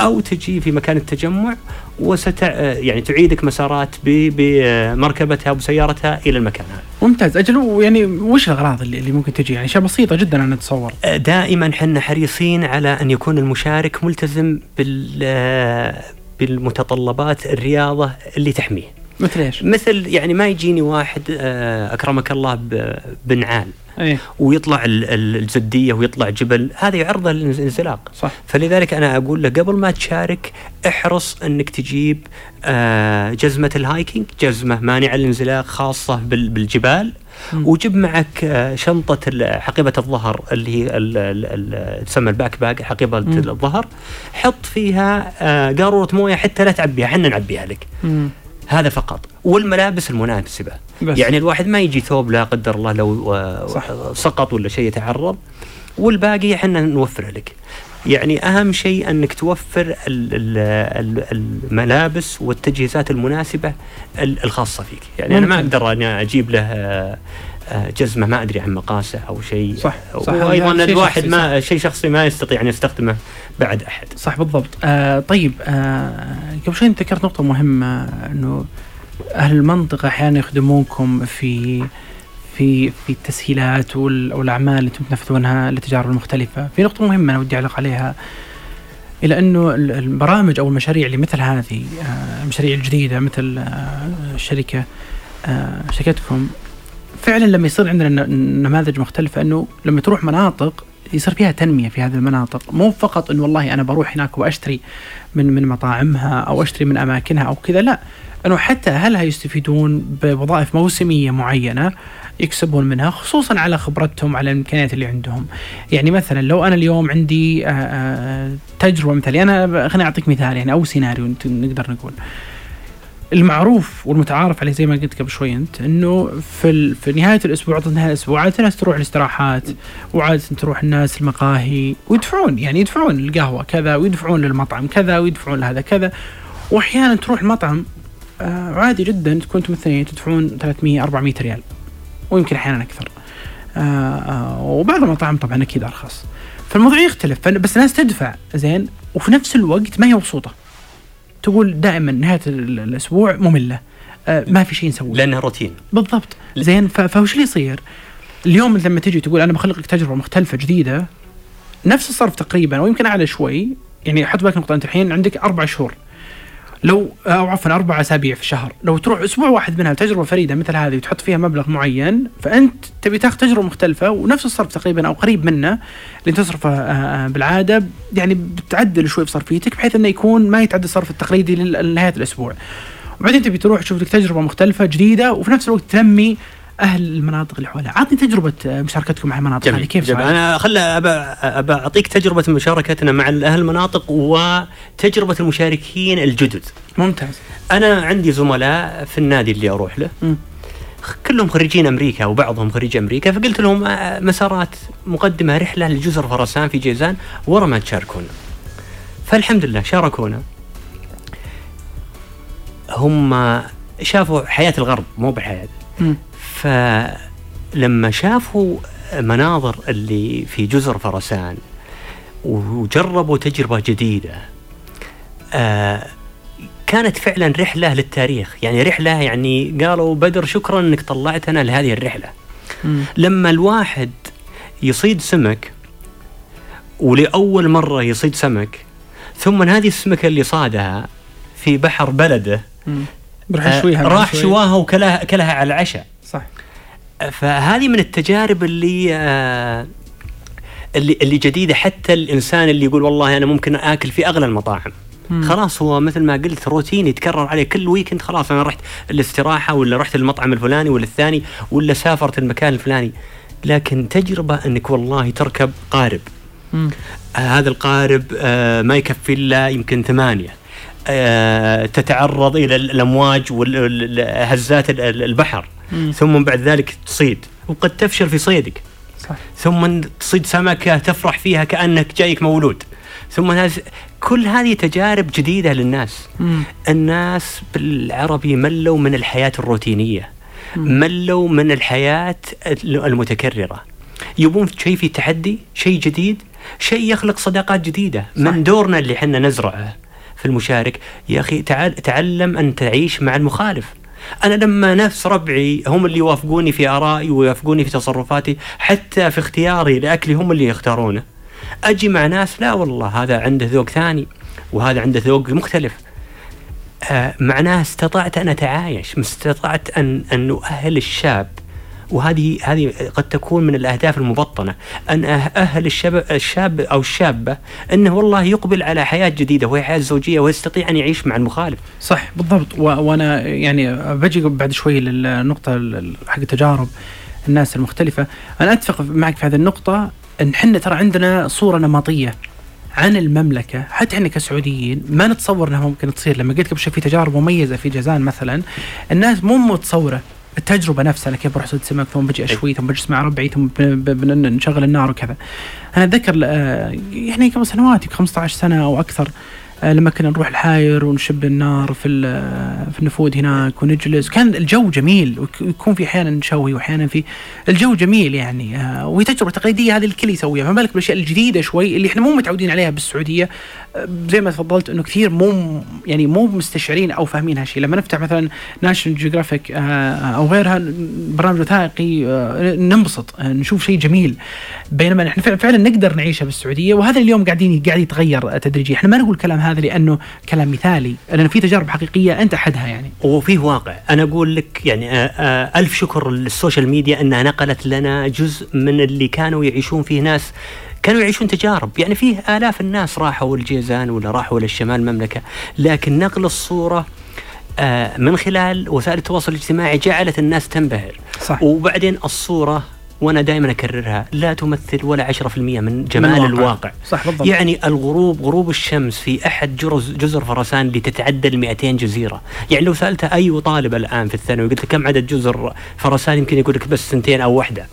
أو تجي في مكان التجمع وست يعني تعيدك مسارات بمركبتها وبسيارتها إلى المكان هذا. ممتاز أجل ويعني وش الأغراض اللي, اللي ممكن تجي يعني اشياء بسيطة جدا أنا اتصور آه، دائما حنا حريصين على أن يكون المشارك ملتزم بال بالمتطلبات الرياضة اللي تحميه. مثل إيش؟ مثل يعني ما يجيني واحد آه، أكرمك الله بنعال إيه. ويطلع ال- ال- الزديه ويطلع جبل هذا يعرضه للانزلاق. صح. فلذلك أنا أقول له قبل ما تشارك احرص إنك تجيب آه، جزمة ال hiking جزمة مانعه للانزلاق خاصة بال- بالجبال. مم. وجيب معك آه، شنطة حقيبة الظهر اللي هي ال- ال- ال- تسمى ال backpack حقيبة. الظهر. حط فيها آه، قارورة موية حتى لا تعبيها إحنا نعبيها لك. مم. هذا فقط. والملابس المناسبة. بس. يعني الواحد ما يجي ثوب لا قدر الله لو آه، صح. سقط ولا شيء يتعرض والباقي إحنا نوفره لك. يعني أهم شيء أنك توفر ال- ال- ال- الملابس والتجهيزات المناسبة ال- الخاصة فيك. يعني أنا ما ممكن. أقدر اني أجيب له آه، آه، جزمة ما أدري عن مقاسه أو شيء. صح، صح. وأيضا شيء الواحد شخصي، ما شيء شخصي ما يستطيع أن يستخدمه بعد أحد. صح بالضبط. آه طيب آه قبل شوي ذكرت نقطة مهمة إنه أهل المنطقة أحيانا يخدمونكم في في في التسهيلات وال- والأعمال اللي أنتم تنفذونها للتجارب المختلفة. في نقطة مهمة أنا ودي أعلق عليها إلى أنه ال- البرامج أو المشاريع اللي مثل هذه آه، المشاريع الجديدة مثل آه، الشركة آه، شركتكم فعلا لما يصير عندنا نماذج مختلفة أنه لما تروح مناطق يصير فيها تنمية في هذه المناطق. مو فقط أنه والله أنا بروح هناك وأشتري من من مطاعمها أو أشتري من أماكنها أو كذا لا. أنه حتى اهلها يستفيدون بوظائف موسمية معينة؟ يكسبون منها خصوصا على خبرتهم على الإمكانيات اللي عندهم. يعني مثلا لو أنا اليوم عندي آه، آه، تجربة مثالية أنا خليني أعطيك مثال يعني أو سيناريو نقدر نقول. المعروف والمتعارف عليه زي ما قلت قبل شوي أنت إنه في. في نهاية الأسبوع عطله نهايه الأسبوع عادة الناس تروح الاستراحات وعادة تروح الناس المقاهي ويدفعون يعني يدفعون القهوة كذا ويدفعون للمطعم كذا ويدفعون لهذا كذا. واحيانا تروح المطعم عادي جدا تكون أنتم اثنين تدفعون 300 400 ريال. ويمكن أحيانا أكثر. آه آه وبعض المطاعم طبعا أكيد أرخص. فالموضوع يختلف. بس الناس تدفع زين. وفي نفس الوقت ما هي مبسوطة. تقول دائما نهاية ال- الأسبوع مملة. آه ما في شيء نسويه. لأنها روتين. بالضبط. زين. فوش اللي يصير؟ اليوم لما تجي تقول أنا بخلق لك تجربة مختلفة جديدة نفس الصرف تقريبا أو يمكن أعلى شوي. يعني حط بالك نقطة أنت الحين عندك أربع شهور. لو أو عفوا أربع أسابيع في الشهر لو تروح أسبوع واحد منها تجربه فريدة مثل هذه وتحط فيها مبلغ معين فأنت تبي تاخذ تجربة مختلفة ونفس الصرف تقريبا أو قريب منه اللي تصرفه آه، آه، بالعادة يعني بتعدل شوي في صرفيتك بحيث إنه يكون ما يتعدى الصرف التقليدي لنهاية الأسبوع. وبعدين تبي تروح تشوف لك تجربة مختلفة جديدة وفي نفس الوقت تنمي أهل المناطق اللي حولها، عطني تجربة آه، مشاركتكم مع المناطق هذه كيف جميل. أنا خل أبى أعطيك تجربة مشاركتنا مع أهل المناطق وتجربة المشاركين الجدد. ممتاز. أنا عندي زملاء في النادي اللي أروح له مم. كلهم خريجين أمريكا وبعضهم خريج أمريكا فقلت لهم آه، مسارات مقدمة رحلة لجزر فرسان في جيزان ورا ما تشاركونا. فالحمد لله شاركونا. هم شافوا حياة الغرب مو بحياة. فلما شافوا مناظر اللي في جزر فرسان وجربوا تجربة جديدة آه كانت فعلا رحلة للتاريخ يعني رحلة يعني قالوا بدر شكرا إنك طلعتنا لهذه الرحلة مم. لما الواحد يصيد سمك ولأول مرة يصيد سمك ثم هذه السمكة اللي صادها في بحر بلده. راح آه، يشويها راح. شواها وكلها كلها على العشاء. فهذه من التجارب اللي آه، اللي اللي جديدة. حتى الإنسان اللي يقول والله أنا ممكن آكل في أغلى المطاعم. مم. خلاص هو مثل ما قلت روتين يتكرر عليه كل ويكند خلاص أنا رحت الاستراحة ولا رحت المطعم الفلاني ولا الثاني ولا سافرت المكان الفلاني. لكن تجربة أنك والله تركب قارب. مم. آه هذا القارب آه ما يكفي إلا يمكن ثمانية. آه تتعرض إلى الأمواج وهزات البحر. مم. ثم بعد ذلك تصيد وقد تفشل في صيدك صح. ثم تصيد سمكة تفرح فيها كأنك جايك مولود ثم هذا- كل هذه تجارب جديدة للناس مم. الناس بالعربي ملوا من الحياة الروتينية مم. ملوا من الحياة المتكررة يبون شيء في تحدي شيء جديد شيء يخلق صداقات جديدة صح. من دورنا اللي حنا نزرعه في المشارك يا أخي تعال تعلم أن تعيش مع المخالف أنا لما نفس ربعي هم اللي يوافقوني في آرائي ويوافقوني في تصرفاتي حتى في اختياري لأكلي هم اللي يختارونه. أجي مع ناس لا والله هذا عنده ذوق ثاني وهذا عنده ذوق مختلف. آه، معناه استطعت أن أتعايش استطعت أن أن أؤهل الشاب وهذه هذه قد تكون من الأهداف المبطنة أن أهل الشاب الشاب أو الشابة أنه والله يقبل على حياة جديدة وهي حياة زوجية ويستطيع أن يعيش مع المخالف. صح بالضبط. وأنا يعني بجي بعد شوي للنقطة حق تجارب الناس المختلفة. أنا أتفق معك في هذه النقطة إن إحنا ترى عندنا صورة نمطية عن المملكة حتى إحنا كسعوديين ما نتصور إنها ممكن تصير. لما قلت قبل شوي في تجارب مميزة في جازان مثلا الناس مو متصورة. التجربة نفسها كيف بروح اصيد سمك ثم بجي أشوي ثم بجلس مع ربعي ثم ب- ب- بن- نشغل النار وكذا. أنا أتذكر آه، يعني قبل سنوات يمكن 15 سنة أو أكثر آه، لما كنا نروح الحاير ونشب النار في ال- في النفود هناك ونجلس. كان الجو جميل ويكون في أحيانا نشوي وأحيانا في الجو جميل يعني آه، وهي تجربة تقليدية هذه الكل يسويها. فما بالك بالأشياء الجديدة شوي اللي إحنا مو متعودين عليها بالسعودية آه، زي ما تفضلت إنه كثير مو يعني مو مستشعرين أو فاهمين هالشيء. لما نفتح مثلا National Geographic أو غيرها برنامج وثائقي آه، ننبسط آه، نشوف شيء جميل. بينما نحن فعلا- نقدر نعيشها بالسعودية وهذا اليوم قاعدين قاعد يتغير تدريجيا. إحنا ما نقول الكلام هذا لأنه كلام مثالي لأنه في تجارب حقيقية أنت أحدها يعني. وفيه واقع. أنا أقول لك يعني آه، آه، ألف شكر لل social media إنها نقلت لنا جزء من اللي كانوا يعيشون فيه ناس كانوا يعيشون تجارب. يعني فيه آلاف الناس راحوا الجيزان ولا راحوا للشمال المملكة لكن نقل الصورة آه، من خلال وسائل التواصل الاجتماعي جعلت الناس تنبهر. صح وبعدين الصورة وأنا دائما أكررها لا تمثل ولا 10% من جمال من الواقع. صح بالضبط. يعني الغروب غروب الشمس في أحد جرز جزر فرسان اللي تتعدى ال 200 جزيرة، يعني لو سألت أي طالب الآن في الثانوي قلت له كم عدد جزر فرسان؟ يمكن يقول لك بس سنتين أو واحدة.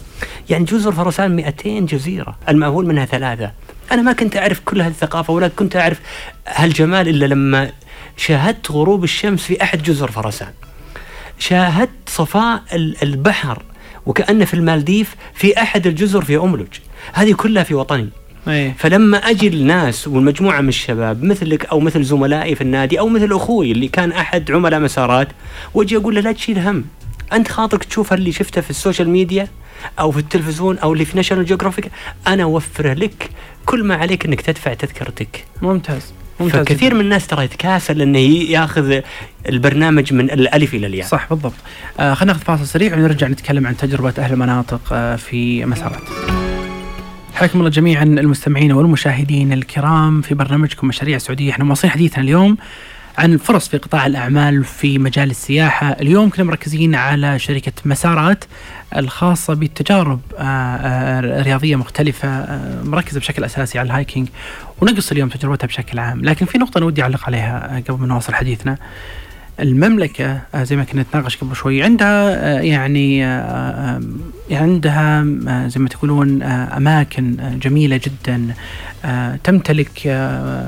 يعني جزر فرسان 200 جزيرة، المأهول منها ثلاثة. أنا ما كنت أعرف كل هذه الثقافة ولا كنت أعرف هالجمال إلا لما شاهدت غروب الشمس في أحد جزر فرسان. شاهدت صفاء ال- البحر وكأن في المالديف في أحد الجزر في أملج هذه كلها في وطني إيه فلما أجي الناس والمجموعة من الشباب مثلك أو مثل زملائي في النادي أو مثل أخوي اللي كان أحد عملاء مسارات وأجي أقول له لا تشيل هم أنت خاطرك تشوف اللي شفته في ال social media أو في التلفزيون أو اللي في National Geographic أنا اوفره لك كل ما عليك إنك تدفع تذكرتك. ممتاز ممتاز فكثير جداً. من الناس ترى يتكاسل إنه ياخذ البرنامج من الألف إلى الياء. صح بالضبط. آه خلينا ناخذ فاصل سريع ونرجع نتكلم عن تجربة أهل المناطق آه في مسارات حياكم الله جميعا المستمعين والمشاهدين الكرام في برنامجكم مشاريع سعودية إحنا مواصلين حديثنا اليوم. عن الفرص في قطاع الأعمال في مجال السياحة. اليوم كنا مركزين على شركة مسارات الخاصة بالتجارب آه، آه، رياضية مختلفة آه، مركزة بشكل أساسي على الهايكينج ونقص اليوم تجربتها بشكل عام. لكن في نقطة نودي أعلق عليها قبل ما نواصل حديثنا. المملكة آه، زي ما كنا نتناقش قبل شوي عندها آه، يعني آه، يعني عندها زي ما تقولون أماكن جميلة جدا تمتلك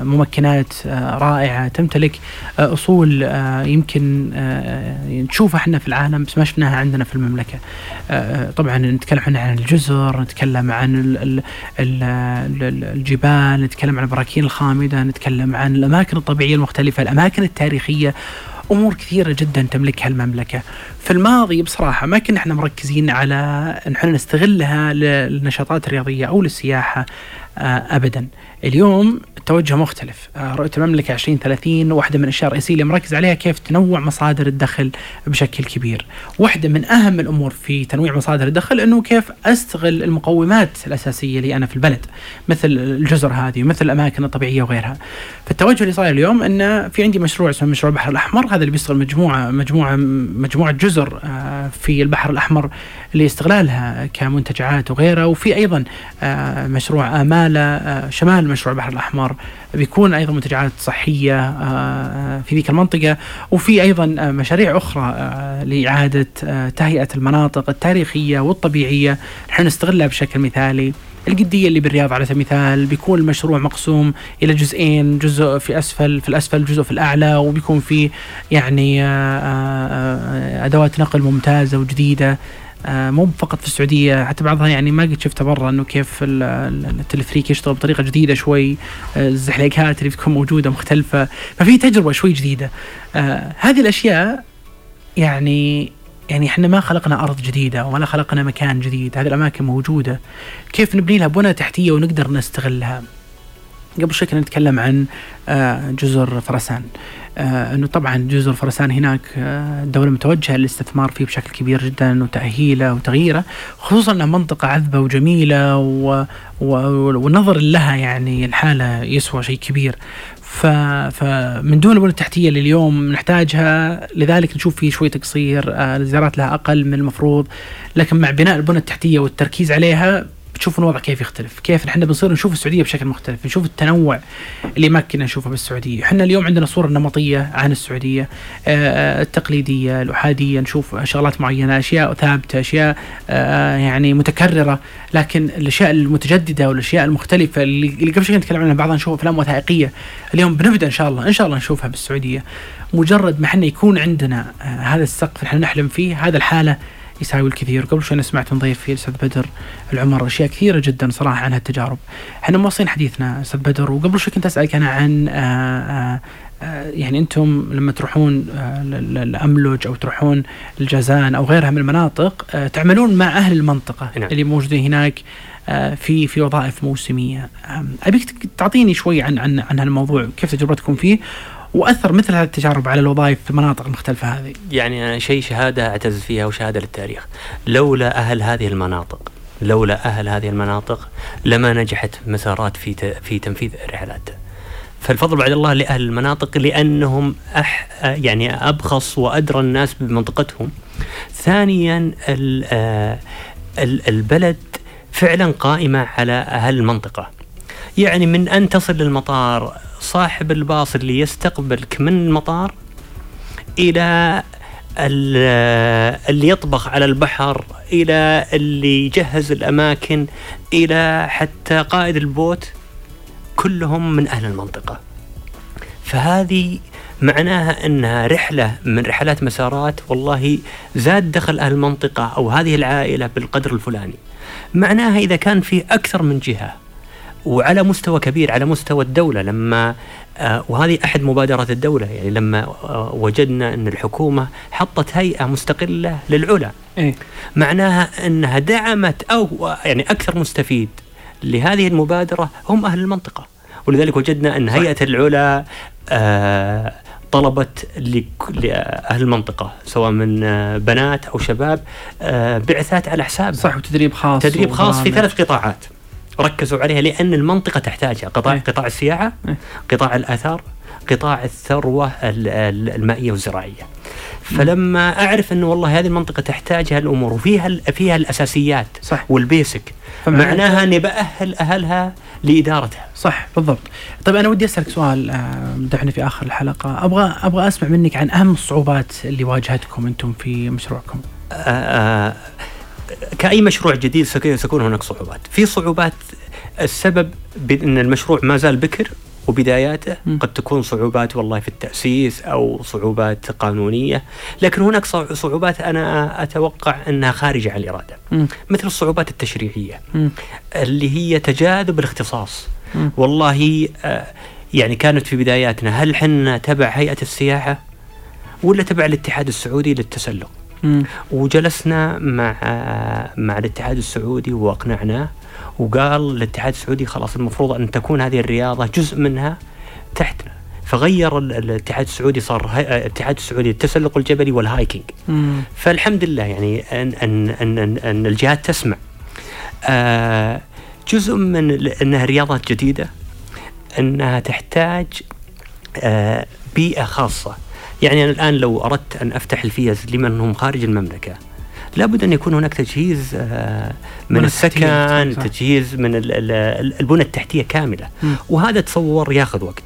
ممكنات رائعة تمتلك أصول يمكن نشوفها إحنا في العالم بس ما شفناها عندنا في المملكة. طبعا نتكلم إحنا عن الجزر نتكلم عن ال- ال- ال- ال- الجبال نتكلم عن البراكين الخامدة نتكلم عن الأماكن الطبيعية المختلفة الأماكن التاريخية. أمور كثيرة جدا تملكها المملكة. في الماضي بصراحة ما كنا إحنا مركزين على إن إحنا نستغلها للنشاطات الرياضية أو للسياحة آه، ابدا. اليوم التوجه مختلف، آه، رؤية المملكة 2030 واحدة من الاشياء الرئيسيه اللي مركز عليها كيف تنوع مصادر الدخل بشكل كبير. واحدة من أهم الأمور في تنويع مصادر الدخل إنه كيف أستغل المقومات الأساسية اللي أنا في البلد مثل الجزر هذه ومثل الأماكن الطبيعية وغيرها. فالتوجه اللي صاير اليوم إنه في عندي مشروع اسمه مشروع البحر الأحمر هذا اللي بيشتغل مجموعة مجموعة مجموعة جزر آه، في البحر الأحمر لإستغلالها كمنتجعات وغيرها وفي أيضا آه، مشروع آه، شمال مشروع البحر الأحمر بيكون أيضا منتجعات صحية آه، في ذيك المنطقة وفي أيضا آه، مشاريع أخرى آه، لإعادة آه، تهيئة المناطق التاريخية والطبيعية. نحن نستغلها بشكل مثالي. القدية اللي بالرياض على سبيل المثال بيكون المشروع مقسوم إلى جزئين جزء في أسفل في الأسفل جزء في الأعلى وبيكون في يعني آه، آه، آه، أدوات نقل ممتازة وجديدة. آه، مو فقط في السعودية حتى بعضها يعني ما قد شفتها برا إنه كيف ال- ال- التلفريك يشتغل بطريقة جديدة شوي آه، الزحليقات اللي بتكون موجودة مختلفة ففي تجربة شوي جديدة. آه، هذه الأشياء يعني يعني إحنا ما خلقنا أرض جديدة ولا خلقنا مكان جديد هذه الأماكن موجودة. كيف نبني لها بنى تحتية ونقدر نستغلها؟ قبل شوي كنا نتكلم عن آه، جزر فرسان. آه، إنه طبعا جزر فرسان هناك آه، الدولة متوجهة للاستثمار فيه بشكل كبير جدا وتأهيله وتغييره خصوصا انها منطقة عذبة وجميلة و... و... والنظر لها يعني الحالة يسوى شيء كبير. ف... فمن دون البنى التحتية اللي اليوم نحتاجها لذلك نشوف فيه شوي تقصير الزيارات لها أقل من المفروض. لكن مع بناء البنى التحتية والتركيز عليها بتشوفون الوضع كيف يختلف كيف نحن بنصير نشوف السعودية بشكل مختلف نشوف التنوع اللي ما كنا نشوفه بالسعودية. إحنا اليوم عندنا صورة نمطية عن السعودية آه، التقليدية الاحاديه نشوف شغلات معينة أشياء ثابتة أشياء آه، يعني متكررة. لكن الأشياء المتجددة والأشياء المختلفة اللي قبل شوي نتكلم عنها بعضها نشوفها أفلام وثائقية. اليوم بنبدأ إن شاء الله إن شاء الله نشوفها بالسعودية. مجرد ما إحنا يكون عندنا آه، هذا السقف إحنا نحلم فيه هذا الحالة يساوي الكثير. قبل شوي أنا سمعت من ضيفي الأستاذ بدر العمر أشياء كثيرة جدا صراحة عن هالتجارب. إحنا موصين حديثنا أستاذ بدر وقبل شوي كنت أسألك أنا عن آه، آه، آه، يعني أنتم لما تروحون الاملج أو تروحون الجازان أو غيرها من المناطق تعملون مع أهل المنطقة نعم. اللي موجودين هناك في في وظائف موسمية. أبيك تعطيني شوي عن عن عن هالموضوع كيف تجربتكم فيه؟ وأثر مثل هذه التجارب على الوظائف في المناطق المختلفه هذه. يعني أنا شيء شهادة أعتز فيها وشهادة للتاريخ. لولا أهل هذه المناطق لولا أهل هذه المناطق لما نجحت مسارات في في تنفيذ رحلاتها فالفضل بعد الله لأهل المناطق لأنهم أح يعني أبخص وأدرى الناس بمنطقتهم. ثانيا ال- آه، ال- البلد فعلا قائمة على أهل المنطقة. يعني من أن تصل للمطار صاحب الباص اللي يستقبلك من المطار إلى ال- اللي يطبخ على البحر إلى اللي يجهز الأماكن إلى حتى قائد البوت كلهم من أهل المنطقة فهذه معناها انها رحلة من رحلات مسارات والله زاد دخل أهل المنطقة أو هذه العائلة بالقدر الفلاني. معناها إذا كان في أكثر من جهة وعلى مستوى كبير على مستوى الدولة. لما آه وهذه أحد مبادرات الدولة يعني لما آه وجدنا أن الحكومة حطت هيئة مستقلة للعلا. إيه؟ معناها أنها دعمت أو يعني أكثر مستفيد لهذه المبادرة هم أهل المنطقة. ولذلك وجدنا أن هيئة العلا آه طلبت لأهل المنطقة سواء من بنات أو شباب بعثات على حساب. صح وتدريب خاص تدريب خاص في ثلاث قطاعات. ركزوا عليها لأن المنطقة تحتاجها. قطاع إيه. قطاع السياحة إيه. قطاع الآثار قطاع الثروة ال- ال- المائية والزراعية. فلما أعرف أنه والله هذه المنطقة تحتاج هالأمور وفيها فيها الأساسيات صح. والبيسك معناها أني بأهل أهلها لإدارتها. صح بالضبط. طيب أنا ودي أسألك سؤال آه، دحنا في آخر الحلقة. أبغى أبغى أسمع منك عن أهم الصعوبات اللي واجهتكم أنتم في مشروعكم. آه، آه، كأي مشروع جديد سيكون هناك صعوبات في صعوبات السبب بأن المشروع ما زال بكر وبداياته. قد تكون صعوبات والله في التأسيس أو صعوبات قانونية لكن هناك صع- صعوبات أنا أتوقع أنها خارجة عن الإرادة. مثل الصعوبات التشريعية. اللي هي تجاذب الاختصاص. والله آه، يعني كانت في بداياتنا هل حنا تبع هيئة السياحة ولا تبع الاتحاد السعودي للتسلق وجلسنا مع مع الاتحاد السعودي واقنعناه وقال الاتحاد السعودي خلاص المفروض أن تكون هذه الرياضة جزء منها تحتنا. فغير ال- الاتحاد السعودي صار الاتحاد السعودي للتسلق الجبلي والهايكينج. مم. فالحمد لله يعني أن أن أن, أن, أن الجهات تسمع. آه جزء من إنها رياضات جديدة إنها تحتاج آه بيئة خاصة. يعني أنا الآن لو أردت أن أفتح الفيز لمن هم خارج المملكة لابد أن يكون هناك تجهيز آه من السكن. تجهيز من ال- ال- البنى التحتية كاملة. وهذا تصور ياخذ وقت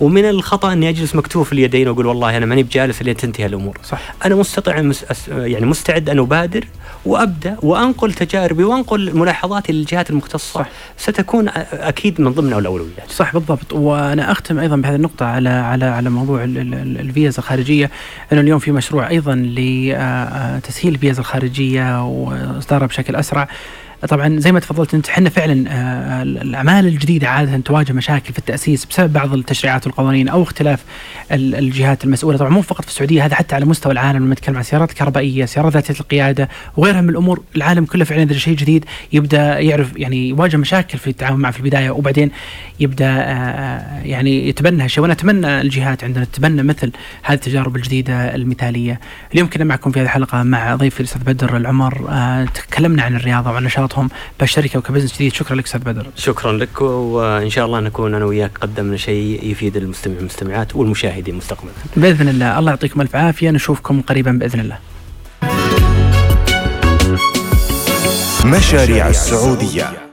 ومن الخطأ إني أجلس مكتوف اليدين وأقول والله أنا ماني بجالس لين تنتهي الأمور. صح. أنا مستطيع مس... يعني مستعد أن أبادر وأبدأ وأنقل تجاربي وأنقل ملاحظاتي للجهات المختصة. صح. ستكون أكيد من ضمن الأولويات. صح بالضبط. وأنا أختم أيضا بهذه النقطة على على على موضوع ال- ال- ال- الفيزا الخارجية. انه اليوم في مشروع أيضا لتسهيل الفيزا الخارجية وإصدارها بشكل أسرع. طبعا زي ما تفضلت أنت إحنا فعلا آه، الأعمال الجديدة عادة تواجه مشاكل في التأسيس بسبب بعض التشريعات والقوانين أو اختلاف ال- الجهات المسؤولة. طبعا مو فقط في السعودية هذا حتى على مستوى العالم لما نتكلم عن سيارات كهربائيه سيارات ذاتية القيادة وغيرها من الأمور. العالم كله فعلا إذا شيء جديد يبدأ يعرف يعني يواجه مشاكل في التعامل معه في البداية وبعدين يبدأ آه، يعني يتبنى هالشيء وأنا أتمنى الجهات عندنا تتبنى مثل هذه التجارب الجديدة المثالية. اليوم كنا معكم في هذه الحلقة مع ضيفي الأستاذ بدر العمر. آه، تكلمنا عن الرياضة وعن نشاطهم بهالشركه وكبزنس جديد. شكرا لك أستاذ بدر. شكرا لك وإن شاء الله نكون أنا وياك قدمنا شيء يفيد المستمع والمستمعات والمشاهدين مستقبلا. بإذن الله. الله يعطيكم ألف عافية. نشوفكم قريبا بإذن الله. مشاريع السعودية.